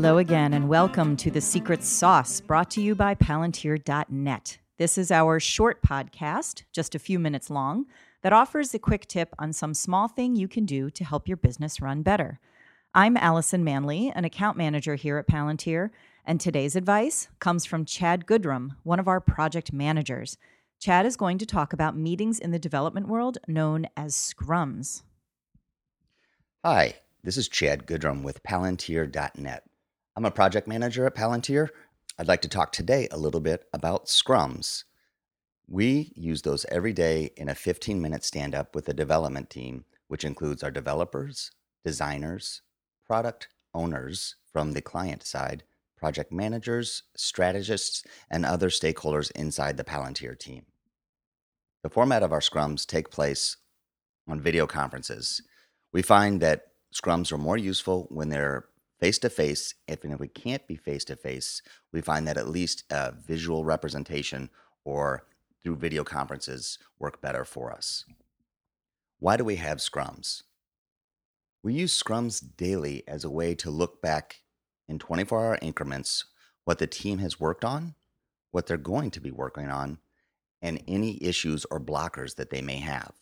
Hello again, and welcome to The Secret Sauce, brought to you by Palantir.net. This is our short podcast, just a few minutes long, that offers a quick tip on some small thing you can do to help your business run better. I'm Allison Manley, an account manager here at Palantir, and today's advice comes from Chad Goodrum, one of our project managers. Chad is going to talk about meetings in the development world known as scrums. Hi, this is Chad Goodrum with Palantir.net. I'm a project manager at Palantir. I'd like to talk today a little bit about scrums. We use those every day in a 15 minute stand up with the development team, which includes our developers, designers, product owners from the client side, project managers, strategists, and other stakeholders inside the Palantir team. The format of our scrums take place on video conferences. We find that scrums are more useful when they're face to face. If we can't be face to face, we find that at least a visual representation or through video conferences work better for us. Why do we have scrums? We use scrums daily as a way to look back in 24 hour increments what the team has worked on, what they're going to be working on, and any issues or blockers that they may have.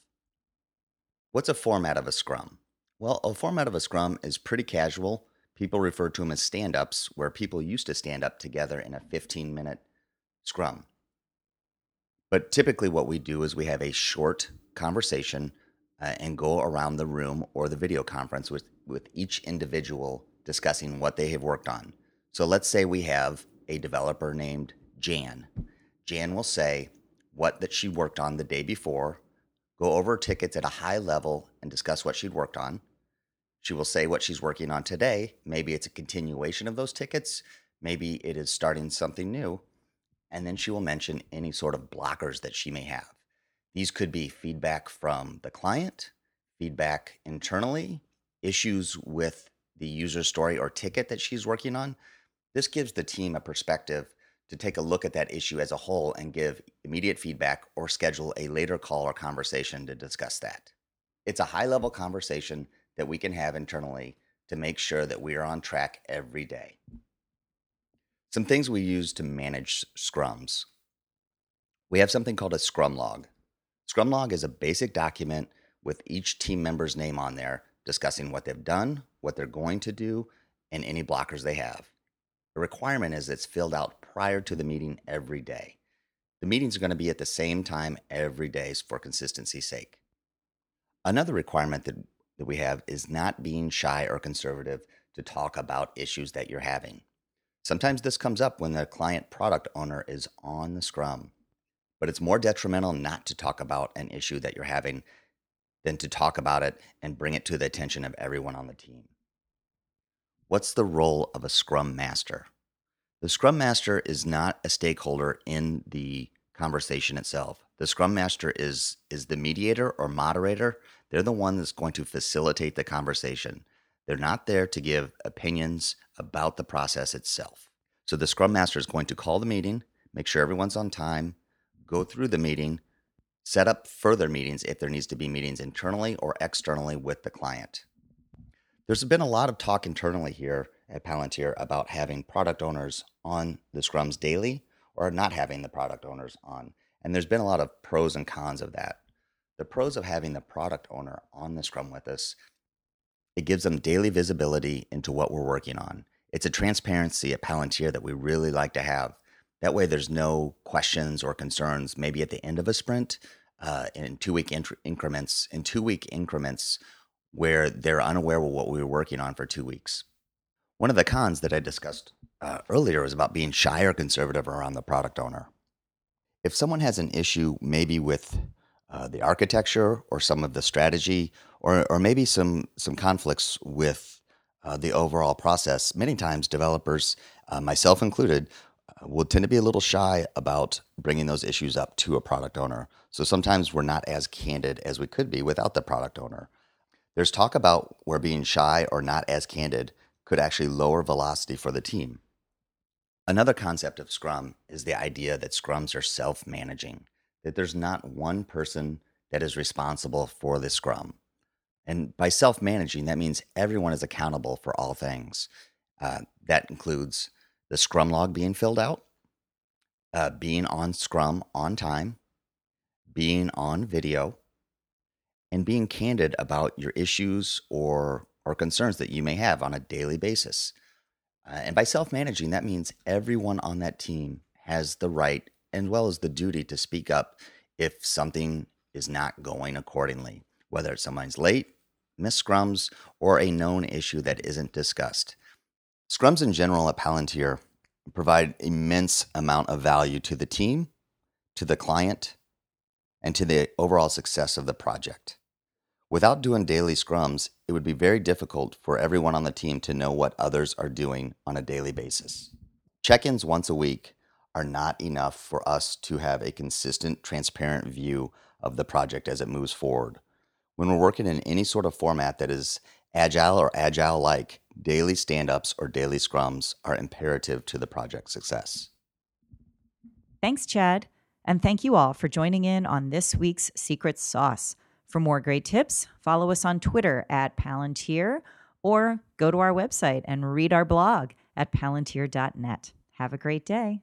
What's a format of a scrum? Well, a format of a scrum is pretty casual. People refer to them as stand ups, where people used to stand up together in a 15 minute scrum. But typically, what we do is we have a short conversation uh, and go around the room or the video conference with, with each individual discussing what they have worked on. So let's say we have a developer named Jan. Jan will say what that she worked on the day before, go over tickets at a high level and discuss what she'd worked on. She will say what she's working on today. Maybe it's a continuation of those tickets. Maybe it is starting something new. And then she will mention any sort of blockers that she may have. These could be feedback from the client, feedback internally, issues with the user story or ticket that she's working on. This gives the team a perspective to take a look at that issue as a whole and give immediate feedback or schedule a later call or conversation to discuss that. It's a high level conversation that we can have internally to make sure that we are on track every day. Some things we use to manage scrums. We have something called a scrum log. Scrum log is a basic document with each team member's name on there discussing what they've done, what they're going to do, and any blockers they have. The requirement is it's filled out prior to the meeting every day. The meetings are going to be at the same time every day for consistency's sake. Another requirement that, that we have is not being shy or conservative to talk about issues that you're having. Sometimes this comes up when the client product owner is on the scrum, but it's more detrimental not to talk about an issue that you're having than to talk about it and bring it to the attention of everyone on the team. What's the role of a Scrum Master? The Scrum Master is not a stakeholder in the conversation itself. The Scrum Master is is the mediator or moderator. They're the one that's going to facilitate the conversation. They're not there to give opinions about the process itself. So the Scrum Master is going to call the meeting, make sure everyone's on time, go through the meeting, set up further meetings if there needs to be meetings internally or externally with the client. There's been a lot of talk internally here at Palantir about having product owners on the scrums daily or not having the product owners on. And there's been a lot of pros and cons of that. The pros of having the product owner on the scrum with us, it gives them daily visibility into what we're working on. It's a transparency at Palantir that we really like to have. That way, there's no questions or concerns maybe at the end of a sprint uh, in two week increments, in two week increments where they're unaware of what we were working on for two weeks. One of the cons that I discussed uh, earlier was about being shy or conservative around the product owner. If someone has an issue, maybe with uh, the architecture or some of the strategy, or, or maybe some, some conflicts with uh, the overall process, many times developers, uh, myself included, will tend to be a little shy about bringing those issues up to a product owner. So sometimes we're not as candid as we could be without the product owner. There's talk about where being shy or not as candid could actually lower velocity for the team. Another concept of Scrum is the idea that Scrums are self managing, that there's not one person that is responsible for the Scrum. And by self managing, that means everyone is accountable for all things. Uh, that includes the Scrum log being filled out, uh, being on Scrum on time, being on video, and being candid about your issues or or concerns that you may have on a daily basis. Uh, and by self managing, that means everyone on that team has the right as well as the duty to speak up if something is not going accordingly, whether it's someone's late, missed scrums, or a known issue that isn't discussed. Scrums in general at Palantir provide immense amount of value to the team, to the client, and to the overall success of the project. Without doing daily scrums, it would be very difficult for everyone on the team to know what others are doing on a daily basis. Check ins once a week are not enough for us to have a consistent, transparent view of the project as it moves forward. When we're working in any sort of format that is agile or agile like, daily stand ups or daily scrums are imperative to the project's success. Thanks, Chad. And thank you all for joining in on this week's Secret Sauce. For more great tips, follow us on Twitter at Palantir or go to our website and read our blog at palantir.net. Have a great day.